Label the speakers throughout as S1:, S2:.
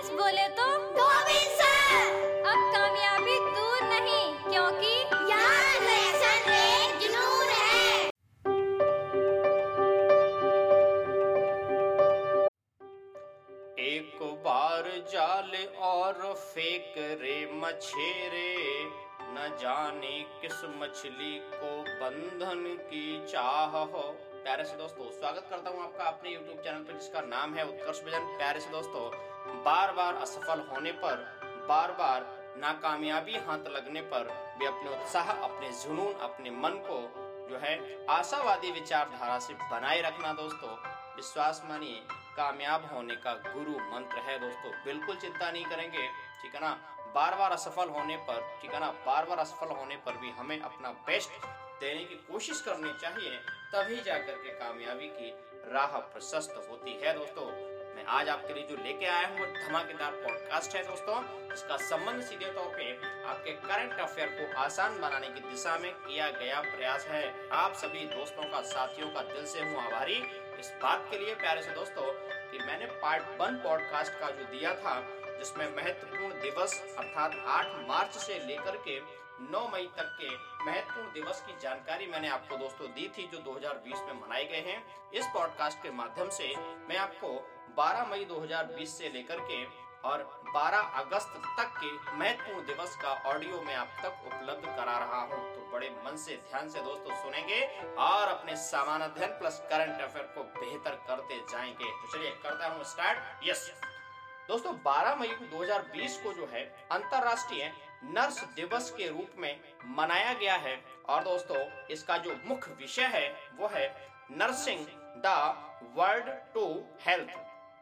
S1: Yes बोले तो?
S2: Govind sir.
S1: अब कामयाबी दूर नहीं क्योंकि
S2: यहाँ जुनून है।
S3: एक बार जाल और फेंक रे मछेरे न जाने किस मछली को बंधन की चाह हो। प्यारे से दोस्तों स्वागत करता हूँ आपका अपने YouTube चैनल पर जिसका नाम है उत्कर्ष भजन प्यारे से दोस्तों बार बार असफल होने पर बार बार नाकामयाबी हाथ लगने पर भी अपने उत्साह, अपने जुनून, अपने मन को जो है आशावादी विचारधारा से बनाए रखना दोस्तों। विश्वास मानिए, कामयाब होने का गुरु मंत्र है दोस्तों। बिल्कुल चिंता नहीं करेंगे, ठीक है ना? बार बार असफल होने पर, ठीक है ना? बार बार असफल होने पर भी हमें अपना बेस्ट देने की कोशिश करनी चाहिए, तभी जाकर के कामयाबी की राह प्रशस्त होती है दोस्तों। मैं आज आपके लिए जो लेके आया हूँ धमाकेदार पॉडकास्ट है दोस्तों। इसका संबंध सीधे तौर पे आपके करंट अफेयर को आसान बनाने की दिशा में किया गया प्रयास है। आप सभी दोस्तों का, साथियों का दिल से हूँ आभारी। इस बात के लिए प्यारे से दोस्तों कि मैंने पार्ट वन पॉडकास्ट का जो दिया था, जिसमें महत्वपूर्ण दिवस, अर्थात 8 मार्च से लेकर के 9 मई तक के महत्वपूर्ण दिवस की जानकारी मैंने आपको दोस्तों दी थी, जो 2020 में मनाए गए हैं। इस पॉडकास्ट के माध्यम से मैं आपको 12 मई 2020 से लेकर के और 12 अगस्त तक के महत्वपूर्ण दिवस का ऑडियो मैं आप तक उपलब्ध करा रहा हूँ। तो बड़े मन से, ध्यान से दोस्तों सुनेंगे और अपने सामान्य अध्ययन प्लस करंट अफेयर को बेहतर करते जाएँगे। तो चलिए करता हूँ स्टार्ट यस दोस्तों 12 मई 2020 को जो है अंतरराष्ट्रीय नर्स दिवस के रूप में मनाया गया है और दोस्तों, इसका जो मुख्य विषय है, वो है nursing the world to health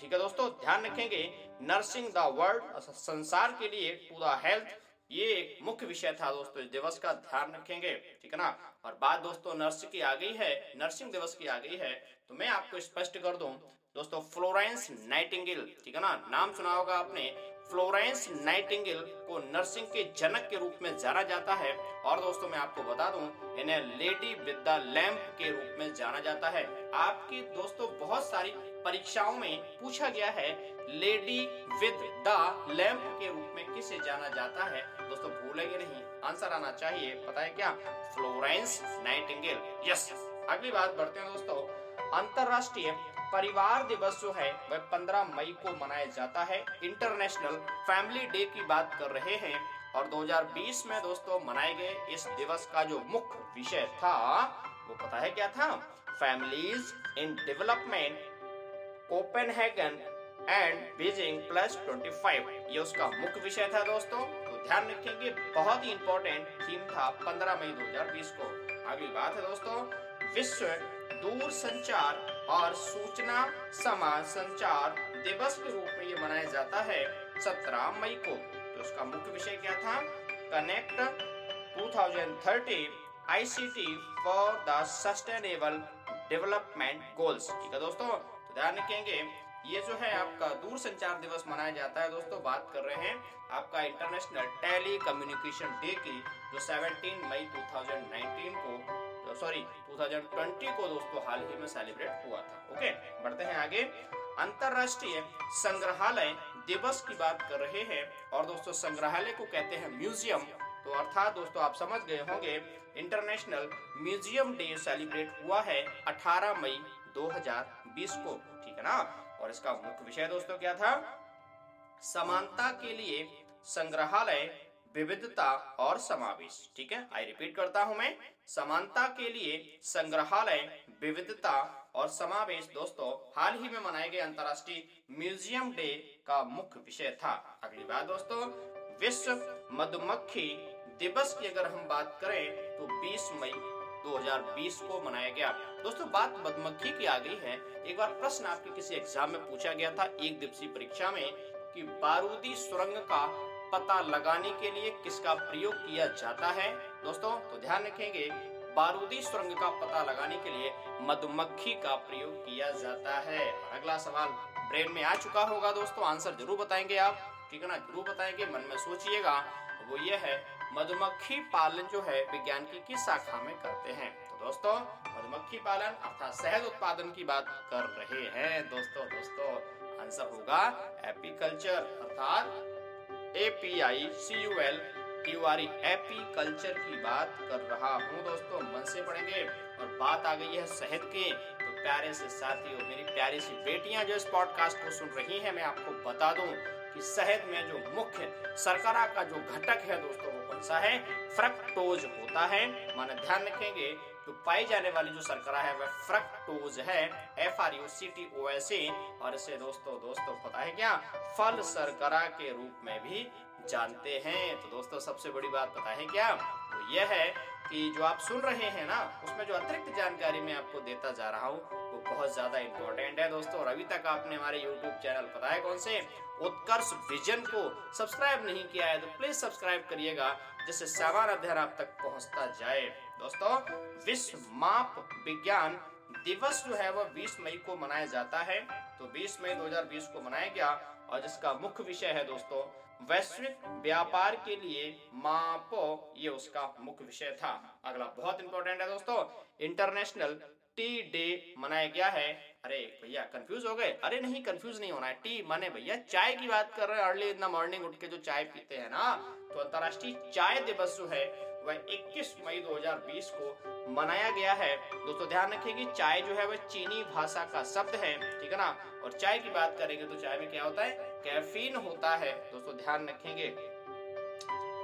S3: ठीक है दोस्तों, ध्यान रखेंगे नर्सिंग द वर्ल्ड संसार के लिए टू द हेल्थ ये एक मुख्य विषय था दोस्तों, इस दिवस का ध्यान रखेंगे, ठीक है ना? और बात दोस्तों नर्स की आ गई है नर्सिंग दिवस की आ गई है तो मैं आपको स्पष्ट कर दूँ, दोस्तों फ्लोरेंस नाइटिंगेल ठीक है ना? नाम सुना होगा आपने फ्लोरेंस नाइटिंगेल को नर्सिंग के जनक के रूप में जाना जाता है, और दोस्तों, मैं आपको बता दूँ, इन्हें लेडी विद द लैम्प के रूप में जाना जाता है। आपकी दोस्तों, बहुत सारी परीक्षाओं में पूछा गया है लेडी विद द लैम्प के रूप में किसे जाना जाता है? दोस्तों, भूलेंगे नहीं। आंसर आना चाहिए। पता है क्या? फ्लोरेंस नाइटिंगेल यस अगली बात बढ़ते हैं दोस्तों। अंतरराष्ट्रीय परिवार दिवस जो है, वह 15 मई को मनाया जाता है। इंटरनेशनल फैमिली डे की बात कर रहे हैं। और 2020 में दोस्तों मनाए गए इस दिवस का जो मुख्य विषय था, वो पता है क्या था? Families in development Copenhagen and Beijing plus 25 ये उसका मुख्य विषय था दोस्तों। तो ध्यान रखेंगे बहुत ही इंपॉर्टेंट थीम था 15 मई 2020 को। अगली बात है दोस्तों, विश्व दूर संचार और सूचना समाज संचार दिवस के रूप में ये मनाया जाता है 17 मई को। तो उसका मुख्य विषय क्या था? Connect 2030 ICT for the sustainable development goals ठीक है दोस्तों तो ध्यान रखेंगे, ये जो है आपका दूर संचार दिवस मनाया जाता है। दोस्तों, बात कर रहे हैं आपका इंटरनेशनल टेली कम्युनिकेशन डे की, जो 17 मई 2019 को सॉरी 2020 को दोस्तों हाल ही में सेलिब्रेट हुआ था। ओके बढ़ते हैं आगे। अंतरराष्ट्रीय संग्रहालय दिवस की बात कर रहे हैं और दोस्तों संग्रहालय को कहते हैं म्यूज़ियम। तो अर्थात दोस्तों आप समझ गए होंगे इंटरनेशनल म्यूज़ियम डे सेलिब्रेट हुआ है 18 मई 2020 को, ठीक है ना? और इसका मुख्य विषय दोस्तों क्या था? समानता के लिए संग्रहालय, विविधता और समावेश, ठीक है? आई रिपीट करता हूँ मैं। समानता के लिए संग्रहालय, विविधता और समावेश दोस्तों, हाल ही में मनाए गए अंतर्राष्ट्रीय म्यूज़ियम डे का मुख्य विषय था। अगली बात दोस्तों, विश्व मधुमक्खी दिवस की अगर हम बात करें तो 20 मई 2020 को मनाया गया। दोस्तों, बात मधुमक्खी की आ गई है। एक बार प्रश्न आपके किसी एग्ज़ाम में पूछा गया था एक दिवसीय परीक्षा में कि बारूदी सुरंग का पता लगाने के लिए किसका प्रयोग किया जाता है? दोस्तों तो ध्यान रखेंगे, बारूदी सुरंग का पता लगाने के लिए मधुमक्खी का प्रयोग किया जाता है। अगला सवाल ब्रेन में आ चुका होगा दोस्तों। आंसर ज़रूर बताएँगे आप। ठीक है ना? ज़रूर बताएँगे, मन में सोचिएगा। वो ये है मधुमक्खी पालन जो है विज्ञान की किस शाखा में करते हैं? तो दोस्तों, मधुमक्खी पालन अर्थात शहद उत्पादन की बात कर रहे हैं। दोस्तों दोस्तों, आंसर होगा एपीकल्चर अर्थात एपीआई सी यू एल टीवारी एपी कल्चर की बात कर रहा हूँ। दोस्तों, मन से पढ़ेंगे और बात आ गई है शहद की। तो प्यारे से साथियों, मेरी प्यारी सी बेटियाँ जो इस पॉडकास्ट को सुन रही हैं, मैं आपको बता दूँ कि शहद में जो मुख्य शर्करा का जो घटक है, दोस्तों कौन सा है फ्रक्टोज होता है। माने ध्यान रखेंगे तो पाई जाने वाली जो शर्करा है, वह फ्रक्टोज है F R U C T O S A और इसे दोस्तों दोस्तों पता है क्या? फल शर्करा के रूप में भी जानते हैं। तो दोस्तों, सबसे बड़ी बात पता है क्या? तो यह है कि जो आप सुन रहे हैं ना, उसमें जो अतिरिक्त जानकारी मैं आपको देता जा रहा हूँ, वो बहुत ज़्यादा इम्पोर्टेंट है दोस्तों। और अभी तक आपने हमारे यूट्यूब चैनल पता है कौन से? उत्कर्ष विजन को सब्सक्राइब नहीं किया है तो प्लीज़ सब्सक्राइब करिएगा, जिससे सामान अध्ययन आप तक पहुँचता जाए। दोस्तों, विश्व माप विज्ञान दिवस जो है वह 20 मई को मनाया जाता है। तो 20 मई 2020 को मनाया गया, और जिसका मुख्य विषय है दोस्तों वैश्विक व्यापार के लिए मापो, ये उसका मुख्य विषय था। अगला बहुत इंपॉर्टेंट है दोस्तों इंटरनेशनल टी डे मनाया गया है। अरे भैया कंफ्यूज हो गए? अरे नहीं कंफ्यूज नहीं होना है। टी माने भैया, चाय की बात कर रहे हैं। अर्ली इन द मॉर्निंग उठ के जो चाय पीते हैं ना तो अंतरराष्ट्रीय चाय दिवस जो है, वह 21 मई 2020 को मनाया गया है। दोस्तों, ध्यान रखेंगे चाय जो है, वह चीनी भाषा का शब्द है, ठीक है ना? और चाय की बात करेंगे तो चाय में क्या होता है? कैफीन होता है, दोस्तों, ध्यान रखेंगे।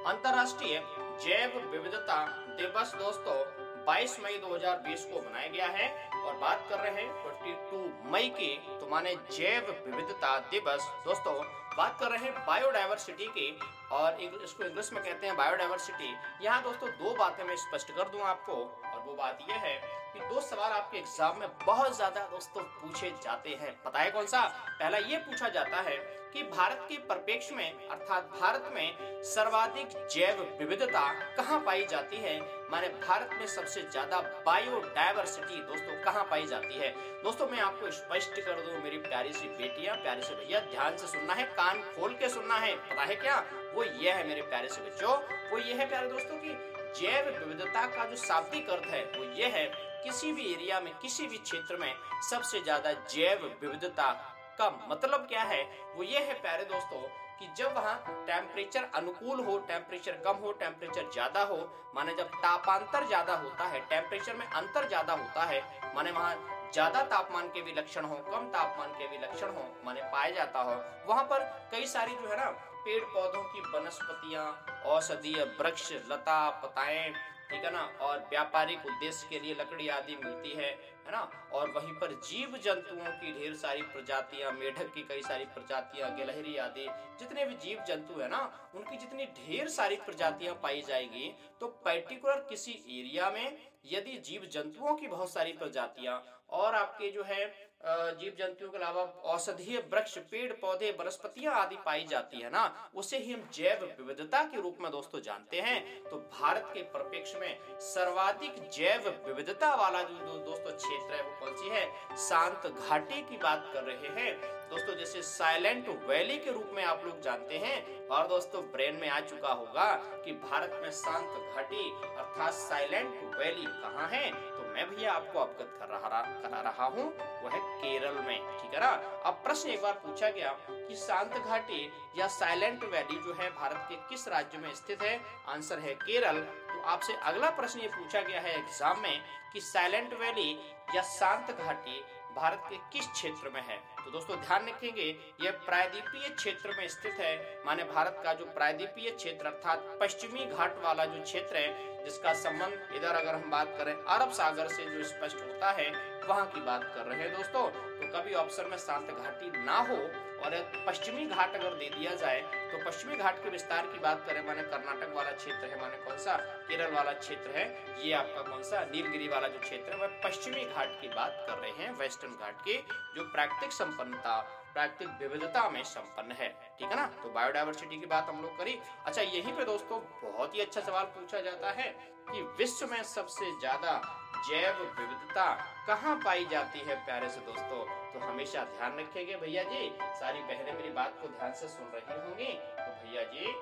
S3: अंतरराष्ट्रीय जैव विविधता दिवस, दोस्तों 22 मई 2020 को मनाया गया है और बात कर रहे हैं 42 मई की तो माने जैव विविधता दिवस। दोस्तों, बात कर रहे हैं बायोडाइवर्सिटी की और इसको इंग्लिश में कहते हैं बायोडाइवर्सिटी। यहाँ, दोस्तों, दो बातें मैं स्पष्ट कर दूँ आपको और वो बात यह है कि दो सवाल आपके एग्ज़ाम में बहुत ज़्यादा दोस्तों पूछे जाते हैं। पता है कौन सा? पहला ये पूछा जाता है कि भारत के परिपेक्ष में, अर्थात भारत में सर्वाधिक जैव विविधता कहाँ पाई जाती है? माने भारत में सबसे ज़्यादा बायोडाइवर्सिटी दोस्तों कहाँ पाई जाती है? दोस्तों मैं आपको स्पष्ट कर दूँ, मेरी प्यारी सी बेटियाँ, प्यारे से भैया, ध्यान से सुनना है, कान खोल के सुनना है। पता है क्या? वो ये है मेरे प्यारे से बच्चों, वो ये है प्यारे दोस्तों की जैव विविधता का जो शाब्दिक अर्थ है, वो ये है किसी भी एरिया में, किसी भी क्षेत्र में सबसे ज़्यादा जैव विविधता का मतलब क्या है, वो ये है प्यारे दोस्तों कि जब वहाँ टेम्परेचर अनुकूल हो टेम्परेचर कम हो टेम्परेचर ज़्यादा हो, माने जब तापांतर ज़्यादा होता है टेम्परेचर में अंतर ज़्यादा होता है, माने वहाँ ज़्यादा तापमान के भी लक्षण हो, कम तापमान के भी लक्षण हो, माने पाया जाता हो, वहाँ पर कई सारी जो है ना, पेड़ पौधों की वनस्पतियाँ, औषधीय वृक्ष, लता, पताएँ ठीक है ना, और व्यापारिक उद्देश्य के लिए लकड़ी आदि मिलती है है ना? और वहीं पर जीव जंतुओं की ढेर सारी प्रजातियाँ, मेढक की कई सारी प्रजातियाँ, गिलहरी आदि, जितने भी जीव जंतु है ना, उनकी जितनी ढेर सारी प्रजातियाँ पाई जाएगी तो पर्टिकुलर किसी एरिया में यदि जीव जंतुओं की बहुत सारी प्रजातियाँ, और आपके जो है जीव जंतुओं के अलावा औषधीय वृक्ष, पेड़, पौधे, वनस्पतियाँ आदि पाई जाती है ना? उसे ही हम जैव विविधता के रूप में दोस्तों जानते हैं। तो भारत के परिप्रेक्ष्य में सर्वाधिक जैव विविधता वाला जो दोस्तों क्षेत्र है वो कौन सी है? शांत घाटी की बात कर रहे हैं। दोस्तों, जैसे साइलेंट वैली के रूप में आप लोग जानते हैं, और दोस्तों, ब्रेन में आ चुका होगा कि भारत में शांत, घाटी, अर्थात साइलेंट वैली कहाँ है? तो मैं भैया आपको अवगत कर रहा करा रहा हूँ, वो है केरल में, ठीक है ना? अब प्रश्न एक बार पूछा गया कि शांत, घाटी या साइलेंट वैली जो है भारत के किस राज्य में स्थित है? आंसर है केरल। तो आपसे अगला प्रश्न ये पूछा गया है एग्ज़ाम में कि साइलेंट वैली या शांत, घाटी भारत के किस क्षेत्र में है? तो दोस्तों, ध्यान रखेंगे यह प्रायद्वीपीय क्षेत्र में स्थित है। माने भारत का जो प्रायद्वीपीय क्षेत्र, अर्थात पश्चिमी घाट वाला जो क्षेत्र है, जिसका संबंध इधर अगर हम बात करें, अरब सागर से जो स्पष्ट होता है, वहाँ की बात कर रहे हैं दोस्तों। तो कभी ऑप्शन में शांत घाटी ना हो और पश्चिमी घाट अगर दे दिया जाए तो पश्चिमी घाट के विस्तार की बात करें, माने कर्नाटक वाला क्षेत्र है, माने कौन सा? केरल वाला क्षेत्र है। ये आपका कौन सा? नीलगिरी वाला जो क्षेत्र है, वह पश्चिमी घाट की बात कर रहे हैं, वेस्टर्न घाट की, जो प्राकृतिक संपन्नता, प्राकृतिक विविधता में संपन्न है। ठीक है ना? तो बायोडाइवर्सिटी की बात हम लोग करी। अच्छा यहीं पे दोस्तों, बहुत ही अच्छा सवाल पूछा जाता है कि विश्व में सबसे ज़्यादा जैव विविधता। कहाँ पाई जाती है प्यारे से दोस्तों? तो हमेशा ध्यान रखेंगे भैया जी। सारी बहनें मेरी बात को ध्यान से सुन रही होंगी। तो भैया जी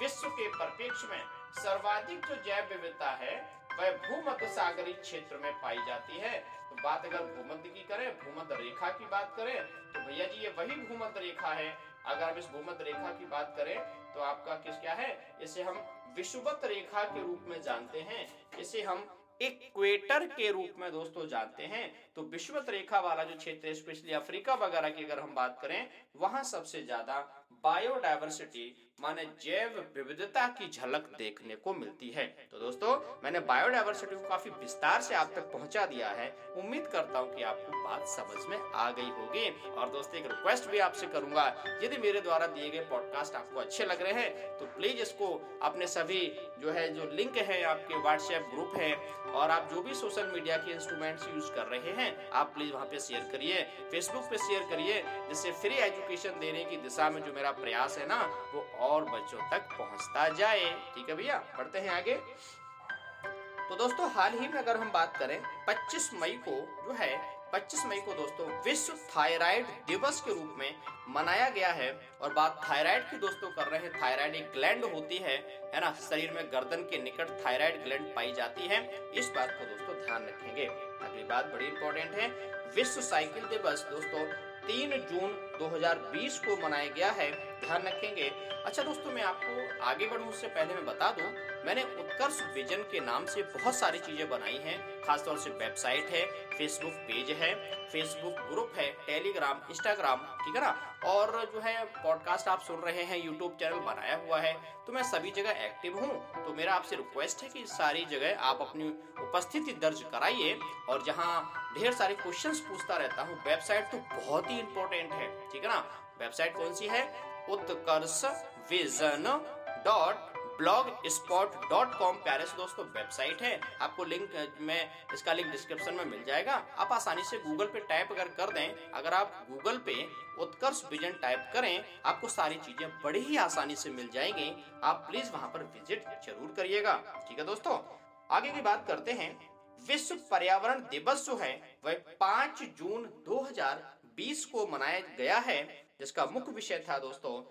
S3: विश्व के परिप्रेक्ष्य में सर्वाधिक जो जैव विविधता है, वह भूमध्य सागरी क्षेत्र में पाई जाती है। तो बात अगर भूमध्य की करें, भूमध्य रेखा की बात करें तो भैया जी, ये वही भूमध्य रेखा है। अगर हम इस भूमध्य रेखा की बात करें तो आपका किस क्या है? इसे हम विषुवत रेखा के रूप में जानते हैं। इसे हम इक्वेटर के रूप में दोस्तों जानते हैं। तो विश्वत रेखा वाला जो क्षेत्र है, स्पेशली अफ्रीका वगैरह की अगर हम बात करें, वहाँ सबसे ज़्यादा बायोडाइवर्सिटी माने जैव विविधता की झलक देखने को मिलती है। तो दोस्तों, मैंने बायोडाइवर्सिटी को काफ़ी विस्तार से आप तक पहुँचा दिया है। उम्मीद करता हूँ कि आपको बात समझ में आ गई होगी। और दोस्तों, एक रिक्वेस्ट भी आपसे करूँगा। यदि मेरे द्वारा दिए गए पॉडकास्ट आपको अच्छे लग रहे हैं तो प्लीज़ इसको अपने सभी जो है, जो लिंक है, आपके व्हाट्सएप ग्रुप है, और आप जो भी सोशल मीडिया के इंस्ट्रूमेंट्स यूज़ कर रहे हैं, आप प्लीज़ वहाँ पे शेयर करिए। फेसबुक पे शेयर करिए, जिससे फ्री एजुकेशन देने की दिशा में जो मेरा प्रयास है ना, वो और बच्चों तक पहुँचता जाए। ठीक है भैया? बढ़ते हैं आगे। तो दोस्तों, हाल ही में अगर हम बात करें 25 मई को जो है 25 मई को दोस्तों, विश्व थायराइड दिवस के रूप में मनाया गया है। और बात थायराइड की दोस्तों कर रहे हैं, थायराइड एक ग्लैंड होती है है ना? शरीर में गर्दन के निकट थायराइड ग्लैंड पाई जाती है। इस बात को दोस्तों ध्यान रखेंगे। अगली बात बड़ी इंपॉर्टेंट है, विश्व साइकिल दिवस, दोस्तों तीन जून 2020 को मनाया गया है। ध्यान रखेंगे। अच्छा दोस्तों, मैं आपको आगे बढ़ूँ, उससे पहले मैं बता दूँ मैंने उत्कर्ष विजन के नाम से बहुत सारी चीज़ें बनाई हैं, खासतौर से वेबसाइट है, फेसबुक पेज है, फेसबुक ग्रुप है, टेलीग्राम, इंस्टाग्राम, ठीक है ना? और जो है, पॉडकास्ट आप सुन रहे हैं, यूट्यूब चैनल बनाया हुआ है तो मैं सभी जगह एक्टिव हूँ तो मेरा आपसे रिक्वेस्ट है कि सारी जगह आप अपनी उपस्थिति दर्ज कराइए, और जहाँ ढेर सारे क्वेश्चंस पूछता रहता हूँ, वेबसाइट तो बहुत ही इंपॉर्टेंट है, ठीक है ना? वेबसाइट कौन सी है? Utkarsh vision dot blogspot dot com प्यारे से दोस्तों वेबसाइट है। आपको लिंक में इसका लिंक डिस्क्रिप्शन में मिल जाएगा। आप आसानी से गूगल पे टाइप अगर कर दें, अगर आप गूगल पे उत्कर्ष विजन टाइप करें, आपको सारी चीज़ें बड़ी ही आसानी से मिल जाएँगी। आप प्लीज़ वहाँ पर विज़िट ज़रूर करिएगा। ठीक है दोस्तों? आगे की बात करते हैं। विश्व पर्यावरण दिवस जो है, वह पाँच जून 2020 को मनाया गया है, जिसका मुख्य विषय था दोस्तों,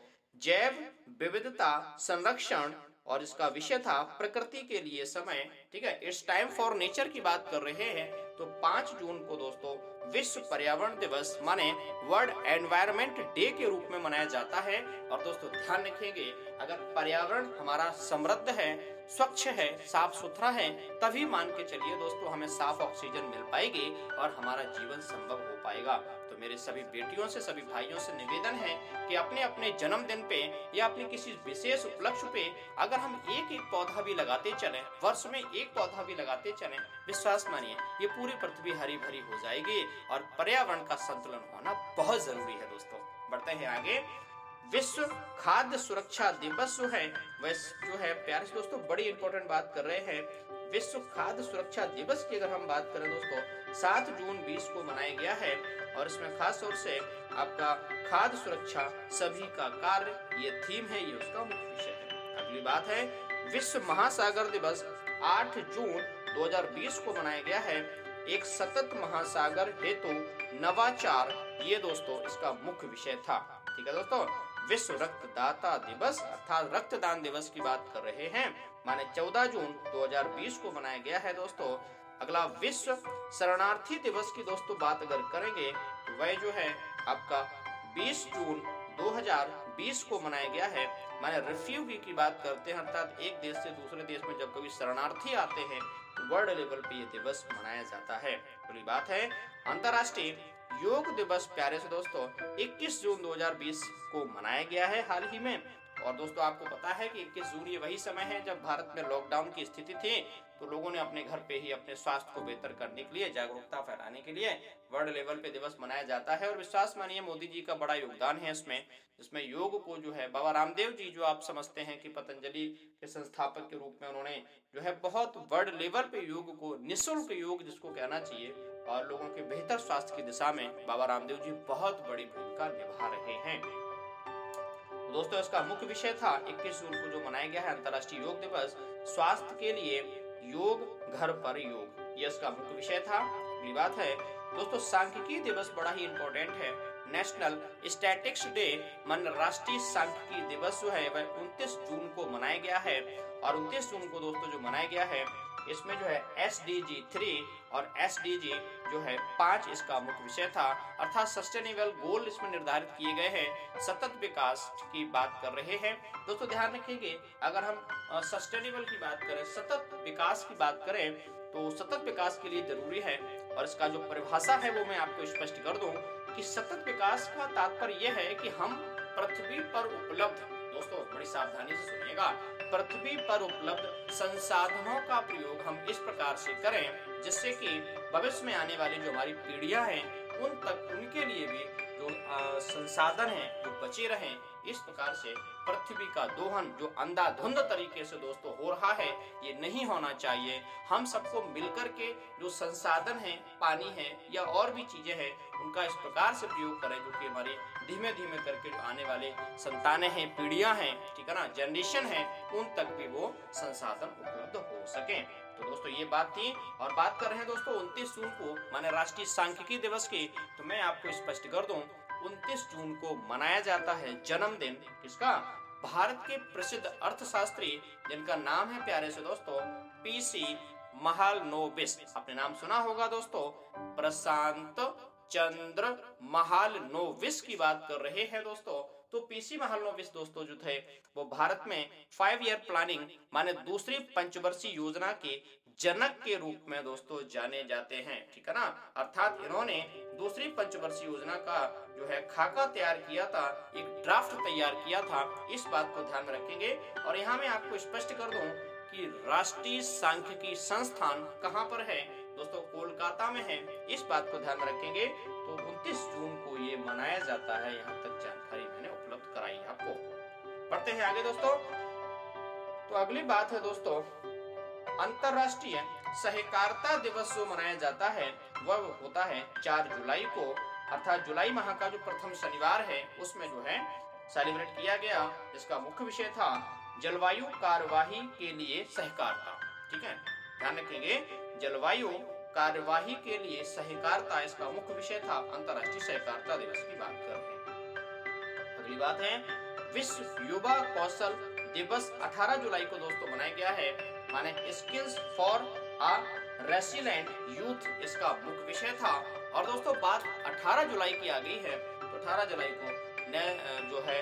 S3: जैव विविधता संरक्षण और इसका विषय था प्रकृति के लिए समय, ठीक है? इट्स टाइम फॉर नेचर की बात कर रहे हैं। तो पाँच जून को दोस्तों, विश्व पर्यावरण दिवस माने वर्ल्ड एनवायरमेंट डे के रूप में मनाया जाता है। और दोस्तों, ध्यान रखेंगे अगर पर्यावरण हमारा समृद्ध है, स्वच्छ है, साफ़ सुथरा है, तभी मान के चलिए दोस्तों, हमें साफ़ ऑक्सीजन मिल पाएगी और हमारा जीवन संभव हो पाएगा। तो मेरे सभी बेटियों से, सभी भाइयों से निवेदन है कि अपने अपने जन्मदिन पे या अपने किसी विशेष उपलक्ष्य पे अगर हम एक एक पौधा भी लगाते चले, वर्ष में एक पौधा भी लगाते चले, विश्वास मानिए, ये पूरी पृथ्वी हरी भरी हो जाएगी और पर्यावरण का संतुलन होना बहुत ज़रूरी है दोस्तों। बढ़ते हैं आगे। विश्व खाद्य सुरक्षा दिवस जो है, वह जो है, प्यारे से दोस्तों, बड़ी इंपॉर्टेंट बात कर रहे हैं। विश्व खाद्य सुरक्षा दिवस की अगर हम बात करें दोस्तों, सात जून बीस को मनाया गया है और इसमें खास तौर से आपका खाद्य सुरक्षा सभी का कार्य, ये थीम है, ये उसका मुख्य विषय है। अगली बात है, विश्व महासागर दिवस 8 जून 2020 को मनाया गया है। एक सतत महासागर हेतु नवाचार। ये दोस्तों इसका मुख्य विषय था। ठीक है दोस्तों? विश्व रक्तदाता दिवस अर्थात रक्तदान दिवस की बात कर रहे हैं। माने 14 जून 2020 को मनाया गया है दोस्तों। अगला विश्व शरणार्थी दिवस की दोस्तों बात अगर करेंगे तो वह जो है आपका 20 जून 2020 को मनाया गया है। माने रिफ्यूगी की बात करते हैं अर्थात एक देश से दूसरे देश में जब कभी शरणार्थी आते हैं वर्ल्ड लेवल पे ये दिवस मनाया जाता है। पूरी बात है, अंतरराष्ट्रीय योग दिवस, प्यारे से दोस्तों 21 जून 2020 को मनाया गया है हाल ही में। और दोस्तों, आपको पता है कि 21 जून ये वही समय है जब भारत में लॉकडाउन की स्थिति थी तो लोगों ने अपने घर पे ही अपने स्वास्थ्य को बेहतर करने के लिए, जागरूकता फैलाने के लिए वर्ल्ड लेवल पे दिवस मनाया जाता है। और विश्वास मानिए, मोदी जी का बड़ा योगदान है इसमें, जिसमें योग को जो है, बाबा रामदेव जी जो आप समझते हैं कि पतंजलि के संस्थापक के रूप में उन्होंने जो है बहुत वर्ल्ड लेवल पे योग को, निःशुल्क योग जिसको कहना चाहिए, और लोगों के बेहतर स्वास्थ्य की दिशा में बाबा रामदेव जी बहुत बड़ी भूमिका निभा रहे हैं। दोस्तों, इसका मुख्य विषय था 21 जून को जो मनाया गया है अंतर्राष्ट्रीय योग दिवस, स्वास्थ्य के लिए योग, घर पर योग। ये इसका मुख्य विषय था। अगली बात है, दोस्तों, सांख्यिकी दिवस बड़ा ही इंपॉर्टेंट है। नेशनल स्टैटिक्स डे मन राष्ट्रीय सांख्यिकी दिवस जो है, वह 29 जून को मनाया गया है। और 29 जून को दोस्तों जो मनाया गया है, इसमें जो है एस डी जी थ्री और एस डी जी जो है पाँच इसका मुख्य विषय था। अर्थात सस्टेनेबल गोल इसमें निर्धारित किए गए हैं। सतत विकास की बात कर रहे हैं। दोस्तों ध्यान रखेंगे, अगर हम सस्टेनेबल की बात करें, सतत विकास की बात करें तो सतत विकास के लिए ज़रूरी है। और इसका जो परिभाषा है, वो मैं आपको स्पष्ट कर दूँ। कि सतत विकास का तात्पर्य यह है कि हम पृथ्वी पर उपलब्ध दोस्तों, बड़ी सावधानी से सुनिएगा, पृथ्वी पर उपलब्ध संसाधनों का प्रयोग हम इस प्रकार से करें, जिससे कि भविष्य में आने वाली जो हमारी पीढ़ियाँ हैं, उन तक, उनके लिए भी जो संसाधन हैं, जो बचे रहें, इस प्रकार से पृथ्वी का दोहन जो अंधाधुंध तरीके से दोस्तों हो रहा है, ये नहीं होना चाहिए। हम सबको मिलकर के जो संसाधन है, पानी है या और भी चीज़ें हैं, उनका इस प्रकार से प्रयोग करें जो कि हमारे धीमे धीमे करके जो आने वाले संतानें हैं, पीढ़ियाँ हैं, ठीक है ना जनरेशन है, उन तक भी वो संसाधन उपलब्ध हो सके। तो दोस्तों, ये बात थी और बात कर रहे हैं दोस्तों उनतीस जून को, माने राष्ट्रीय सांख्यिकी दिवस की। तो मैं आपको स्पष्ट कर दूँ 29 जून को मनाया जाता है जन्मदिन, किसका? भारत के प्रसिद्ध अर्थशास्त्री, जिनका नाम है प्यारे से दोस्तों पीसी महाल नोबिस आपने नाम सुना होगा दोस्तों, प्रशांत चंद्र महाल नोविस की बात कर रहे हैं दोस्तों। तो पीसी महालनोबिस दोस्तों जो थे, वो भारत में फाइव ईयर प्लानिंग माने दूसरी पंचवर्षीय योजना के जनक के रूप में दोस्तों जाने जाते हैं, ठीक है ना? अर्थात इन्होंने दूसरी पंचवर्षीय योजना का जो है खाका तैयार किया था, एक ड्राफ्ट तैयार किया था, इस बात को ध्यान में रखेंगे। और यहाँ मैं आपको स्पष्ट कर दूँ कि राष्ट्रीय सांख्यिकी संस्थान कहाँ पर है? दोस्तों, कोलकाता में है, इस बात को ध्यान में रखेंगे। तो 29 जून को ये मनाया जाता है, यहाँ तक जानकारी मैंने उपलब्ध कराई आपको। पढ़ते हैं आगे दोस्तों। तो अगली बात है दोस्तों अंतरराष्ट्रीय सहकारिता दिवस जो मनाया जाता है, वह होता है चार जुलाई को। अर्थात जुलाई माह का जो प्रथम शनिवार है, उसमें जो है सेलिब्रेट किया गया इसका मुख्य विषय था जलवायु कार्यवाही के लिए सहकारिता। ठीक है? ध्यान रखेंगे, जलवायु कार्यवाही के लिए सहकारिता इसका मुख्य विषय था, अंतरराष्ट्रीय सहकारिता दिवस की बात कर रहे हैं। अगली बात है, विश्व युवा कौशल दिवस 18 जुलाई को दोस्तों मनाया गया है। माने skills for a resilient youth इसका मुख्य विषय था। और दोस्तों बात 18 जुलाई की आ गई है। तो 18 जुलाई को ने, जो है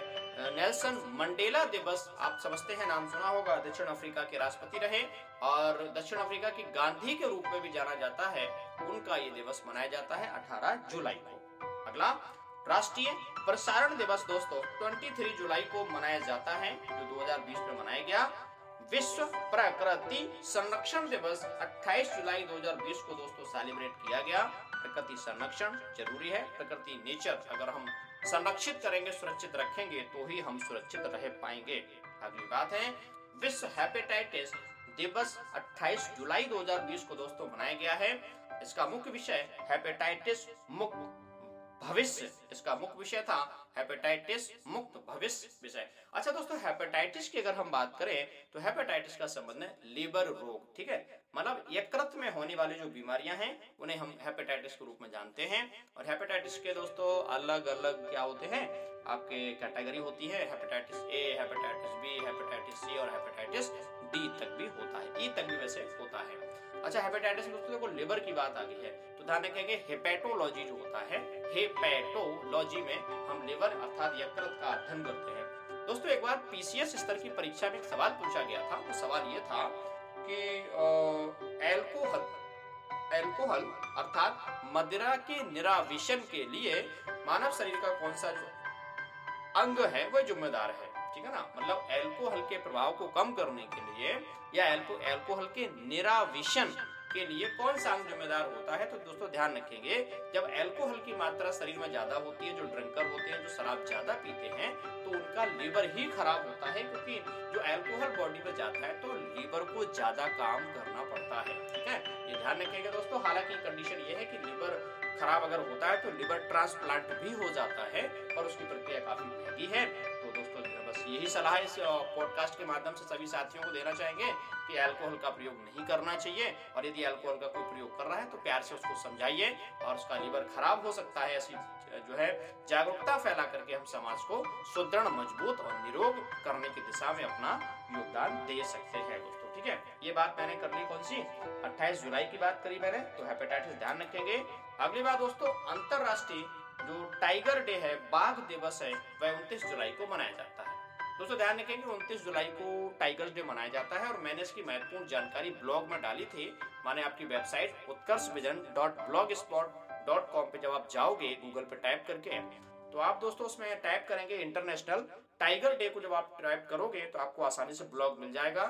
S3: नेल्सन मंडेला दिवस आप समझते हैं नाम सुना होगा दक्षिण अफ्रीका के राष्ट्रपति रहे। और दक्षिण अफ्रीका की गांधी के रूप में भी जाना जाता है। उनका ये दिवस मनाया जाता है 18 जुलाई को। अगला राष्ट्रीय प्रसारण दिवस दोस्तों 23 जुलाई को मनाया जाता है जो 2020 में मनाया गया। विश्व प्रकृति संरक्षण दिवस 28 जुलाई 2020 को दोस्तों सेलिब्रेट किया गया। प्रकृति संरक्षण ज़रूरी है। प्रकृति नेचर अगर हम संरक्षित करेंगे, सुरक्षित रखेंगे तो ही हम सुरक्षित रह पाएँगे। अगली बात है, विश्व हेपेटाइटिस दिवस 28 जुलाई 2020 को दोस्तों मनाया गया है। इसका मुख्य विषय हेपेटाइटिस मुक्त भविष्य, इसका मुख्य विषय था हेपेटाइटिस मुक्त भविष्य विषय। अच्छा दोस्तों हेपेटाइटिस की अगर हम बात करें तो हेपेटाइटिस का संबंध है लीवर रोग, ठीक है? मतलब यकृत में होने वाली जो बीमारियाँ हैं, उन्हें हम हेपेटाइटिस के रूप में जानते हैं। और हेपेटाइटिस के दोस्तों अलग अलग क्या होते हैं? आपके कैटेगरी होती है hepatitis A hepatitis B hepatitis C और हेपेटाइटिस डी तक भी होता है। ई e तक भी वैसे होता है। अच्छा हेपेटाइटिस में दोस्तों देखो लिवर की बात आ गई है तो ध्यान रखेंगे हेपेटोलॉजी जो होता है हेपेटोलॉजी में हम लिवर अर्थात यकृत का अध्ययन करते हैं। दोस्तों, एक बार पीसीएस स्तर की परीक्षा में एक सवाल पूछा गया था। वो सवाल ये था कि एल्कोहल एल्कोहल अर्थात मदिरा के निराविशन के लिए मानव शरीर का कौन सा जो अंग है, वह जिम्मेदार है? ठीक है ना? मतलब एल्कोहल के प्रभाव को कम करने के लिए या एल्को एल्कोहल के निराविशन के लिए कौन सा अंग जिम्मेदार होता है? तो दोस्तों, ध्यान रखेंगे, जब एल्कोहल की मात्रा शरीर में ज़्यादा होती है, जो ड्रिंकर होते हैं, जो शराब ज़्यादा पीते हैं तो उनका लीवर ही खराब होता है, क्योंकि जो एल्कोहल बॉडी में जाता है तो लीवर को ज़्यादा काम करना पड़ता है, ठीक है? ये ध्यान रखेंगे दोस्तों। हालाँकि कंडीशन ये है कि लीवर खराब अगर होता है तो लीवर ट्रांसप्लांट भी हो जाता है, और उसकी प्रक्रिया काफ़ी महँगी है। बस यही सलाह इस पॉडकास्ट के माध्यम से सभी साथियों को देना चाहेंगे कि अल्कोहल का प्रयोग नहीं करना चाहिए, और यदि अल्कोहल का कोई प्रयोग कर रहा है तो प्यार से उसको समझाइए, और उसका लीवर खराब हो सकता है, ऐसी जो है, जागरूकता फैला करके हम समाज को सुदृढ़, मज़बूत और निरोग करने की दिशा में अपना योगदान दे सकते हैं दोस्तों, ठीक है? ये बात मैंने कर ली कौन सी? 28 जुलाई की बात करी मैंने तो हेपेटाइटिस ध्यान रखेंगे। अगली बात दोस्तों, अंतरराष्ट्रीय जो टाइगर डे है, बाघ दिवस है, वह उनतीस जुलाई को मनाया जाता है। दोस्तों, ध्यान रखेंगे, उनतीस जुलाई को टाइगर्स डे मनाया जाता है और मैंने इसकी महत्वपूर्ण जानकारी ब्लॉग में डाली थी। माने आपकी website Utkarsh vision dot blogspot dot com पे जब आप जाओगे, गूगल पे टाइप करके तो आप दोस्तों उसमें टाइप करेंगे इंटरनेशनल टाइगर डे को जब आप टाइप करोगे तो आपको आसानी से ब्लॉग मिल जाएगा।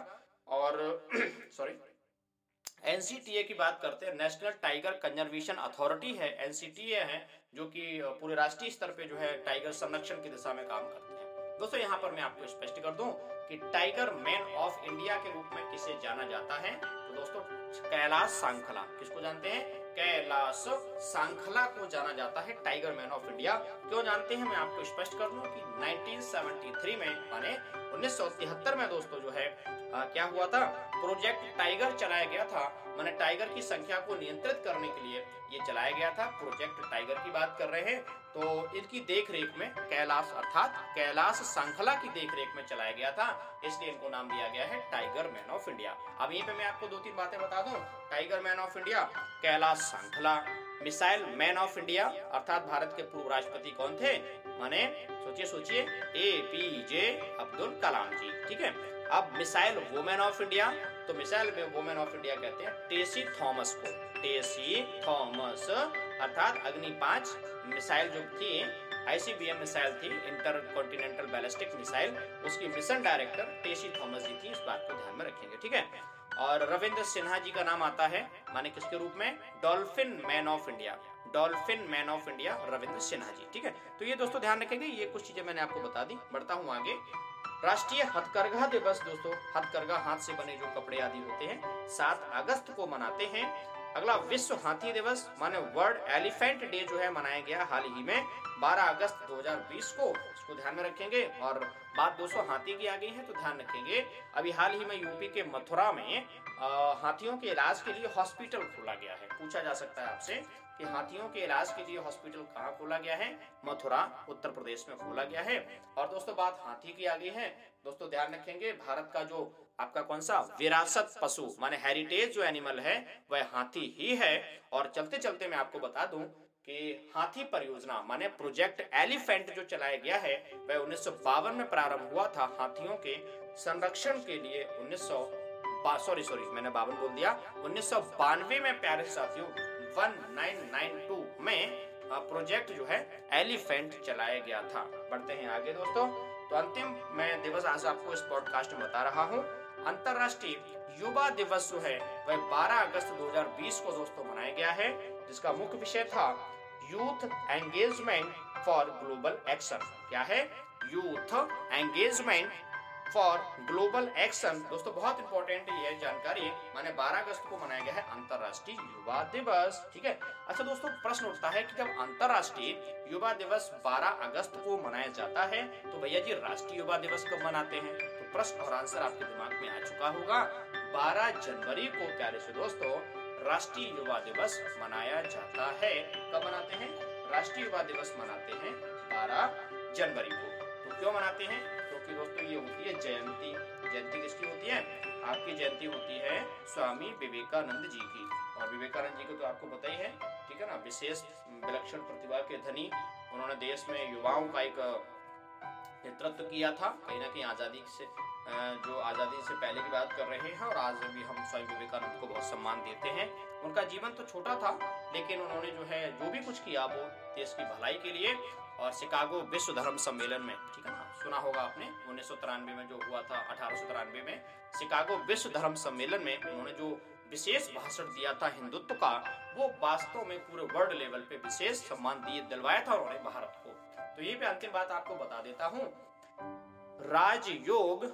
S3: और सॉरी, एनसीटीए की बात करते हैं, नेशनल टाइगर कंजर्वेशन अथॉरिटी है, एनसीटीए है, जो कि पूरे राष्ट्रीय स्तर पे जो है टाइगर संरक्षण की दिशा में काम करते हैं। दोस्तों यहाँ पर मैं आपको स्पष्ट कर दूँ कि टाइगर मैन ऑफ़ इंडिया के रूप में किसे जाना जाता है? तो दोस्तों कैलाश सांखला किसको जानते हैं? कैलाश सांखला को जाना जाता है टाइगर मैन ऑफ़ इंडिया क्यों जानते हैं? मैं आपको स्पष्ट कर दूँ कि 1973 में माने उन्नीस सौ तिहत्तर में दोस्तों जो है आ, क्या हुआ था? प्रोजेक्ट टाइगर चलाया गया था। मैंने टाइगर की संख्या को नियंत्रित करने के लिए ये चलाया गया था। प्रोजेक्ट टाइगर की बात कर रहे हैं। तो इनकी देख रेख में कैलाश अर्थात कैलाश श्रृंखला की देखरेख में चलाया गया था। इसलिए इनको नाम दिया गया है टाइगर मैन ऑफ़ इंडिया अब यहीं पे मैं आपको दो तीन बातें बता दूँ। Tiger man of India Kailash Sankhala missile man of India अर्थात भारत के पूर्व राष्ट्रपति कौन थे? माने, सोचिए सोचिए ए पी जे अब्दुल कलाम जी, ठीक है? अब मिसाइल वुमेन ऑफ़ इंडिया तो मिसाइल में वुमेन ऑफ़ इंडिया कहते हैं टेसी थॉमस को। टेसी थॉमस अर्थात अग्नि पाँच मिसाइल जो थी आईसीबीएम मिसाइल थी इंटर कॉन्टिनेंटल बैलिस्टिक मिसाइल उसकी मिशन डायरेक्टर टेसी थॉमस जी थी, इस बात को ध्यान में रखेंगे, ठीक है? और रविंद्र सिन्हा जी का नाम आता है, माने किसके रूप में? Dolphin man of India dolphin man of India Ravindra Sinha ji, ठीक है? तो ये दोस्तों ध्यान रखेंगे, ये कुछ चीज़ें मैंने आपको बता दी, बढ़ता हूँ आगे। राष्ट्रीय हथकरघा दिवस दोस्तों। हथकरघा हाथ से बने जो कपड़े आदि होते हैं सात अगस्त को मनाते हैं। अगला विश्व हाथी दिवस माने वर्ल्ड एलिफेंट डे जो है मनाया गया हाल ही में 12 अगस्त 2020 को। इसको ध्यान में रखेंगे। और बात दोस्तों हाथी की आ गई है तो ध्यान रखेंगे। अभी हाल ही में यूपी के मथुरा में आ, हाथियों के इलाज के लिए हॉस्पिटल खोला गया है। पूछा जा सकता है आपसे कि हाथियों के इलाज के लिए हॉस्पिटल कहाँ खोला गया है? मथुरा, उत्तर प्रदेश में खोला गया है। और दोस्तों, बात हाथी की आ गई है। दोस्तों, ध्यान रखेंगे, भारत का जो आपका कौन सा? विरासत पशु, माने हेरिटेज जो एनिमल है, वह हाथी ही है। और चलते चलते मैं आपको बता दूँ कि हाथी परियोजना, माने प्रोजेक्ट एलिफेंट जो चलाया गया है, वह उन्नीस सौ बावन में प्रारंभ हुआ था हाथियों के संरक्षण के लिए। उन्नीस सॉरी सॉरी मैंने बावन बोल दिया। उन्नीस सौ बानवे में प्यारे साथियों 1992 में प्रोजेक्ट जो है, एलिफेंट चलाया गया था। बढ़ते हैं आगे दोस्तों। तो अंतिम मैं दिवस आज आपको इस पॉडकास्ट में बता रहा हूँ। अंतरराष्ट्रीय युवा दिवस जो है, वह 12 अगस्त 2020 को दोस्तों मनाया गया है, जिसका मुख्य विषय था youth engagement for global action क्या है? Youth engagement for global action दोस्तों, बहुत इंपॉर्टेंट ये जानकारी। माने 12 अगस्त को मनाया गया है अंतरराष्ट्रीय युवा दिवस, ठीक है? अच्छा दोस्तों, प्रश्न उठता है कि जब अंतरराष्ट्रीय युवा दिवस 12 अगस्त को मनाया जाता है तो भैया जी राष्ट्रीय युवा दिवस कब मनाते हैं? तो प्रश्न और आंसर आपके दिमाग में आ चुका होगा। बारह जनवरी को, प्यारे से दोस्तों, राष्ट्रीय युवा दिवस मनाया जाता है। कब मनाते हैं? राष्ट्रीय युवा दिवस मनाते हैं बारह जनवरी को। तो क्यों मनाते हैं? की दोस्तों ये होती है जयंती। जयंती किसकी होती है? आपकी जयंती होती है स्वामी विवेकानंद जी की। और विवेकानंद जी को तो आपको पता ही है, ठीक है ना? विशेष विलक्षण प्रतिभा के धनी, उन्होंने देश में युवाओं का एक, नेतृत्व किया था। कहीं ना कहीं आज़ादी से जो आज़ादी से पहले की बात कर रहे हैं और आज भी हम स्वामी विवेकानंद को बहुत सम्मान देते हैं। उनका जीवन तो छोटा था, लेकिन उन्होंने जो है, जो भी कुछ किया वो देश की भलाई के लिए और शिकागो विश्व धर्म सम्मेलन में, ठीक है सुना होगा आपने, उन्नीस सौ तिरानवे में जो हुआ था, अठारह सौ तिरानवे में, शिकागो विश्व धर्म सम्मेलन में उन्होंने जो विशेष भाषण दिया था हिंदुत्व का, वो वास्तव में पूरे वर्ल्ड लेवल पे विशेष सम्मान दिए, दिलवाया था उन्होंने भारत को। तो ये अंतिम बात आपको बता देता हूँ। राजयोग,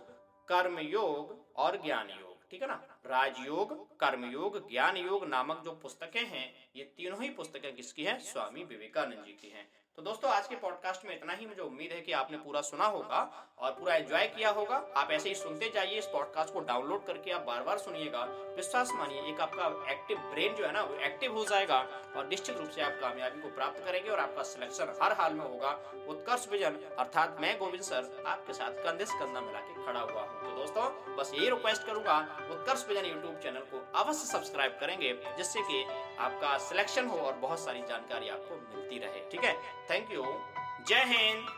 S3: कर्मयोग और ज्ञान योग ठीक है ना? राजयोग, कर्मयोग ज्ञान योग नामक जो पुस्तकें हैं, ये तीनों ही पुस्तकें किसकी हैं? स्वामी विवेकानंद जी की हैं। तो दोस्तों, आज के पॉडकास्ट में इतना ही। मुझे उम्मीद है कि आपने पूरा सुना होगा और पूरा एंजॉय किया होगा। आप ऐसे ही सुनते जाइए इस पॉडकास्ट को डाउनलोड करके आप बार बार सुनिएगा। विश्वास मानिए, एक आपका एक्टिव ब्रेन जो है ना, वो एक्टिव हो जाएगा और निश्चित रूप से आप कामयाबी को प्राप्त करेंगे और आपका सिलेक्शन हर हाल में होगा। उत्कर्ष विजन, अर्थात मैं गोविंद सर, आपके साथ कंधे से कंधा मिला के खड़ा हुआ हूँ। तो दोस्तों, बस यही रिक्वेस्ट करूँगा, उत्कर्ष विजन यूट्यूब चैनल को अवश्य सब्सक्राइब करेंगे, जिससे कि आपका सिलेक्शन हो और बहुत सारी जानकारी आपको मिलती रहे, ठीक है? थैंक यू जय हिंद।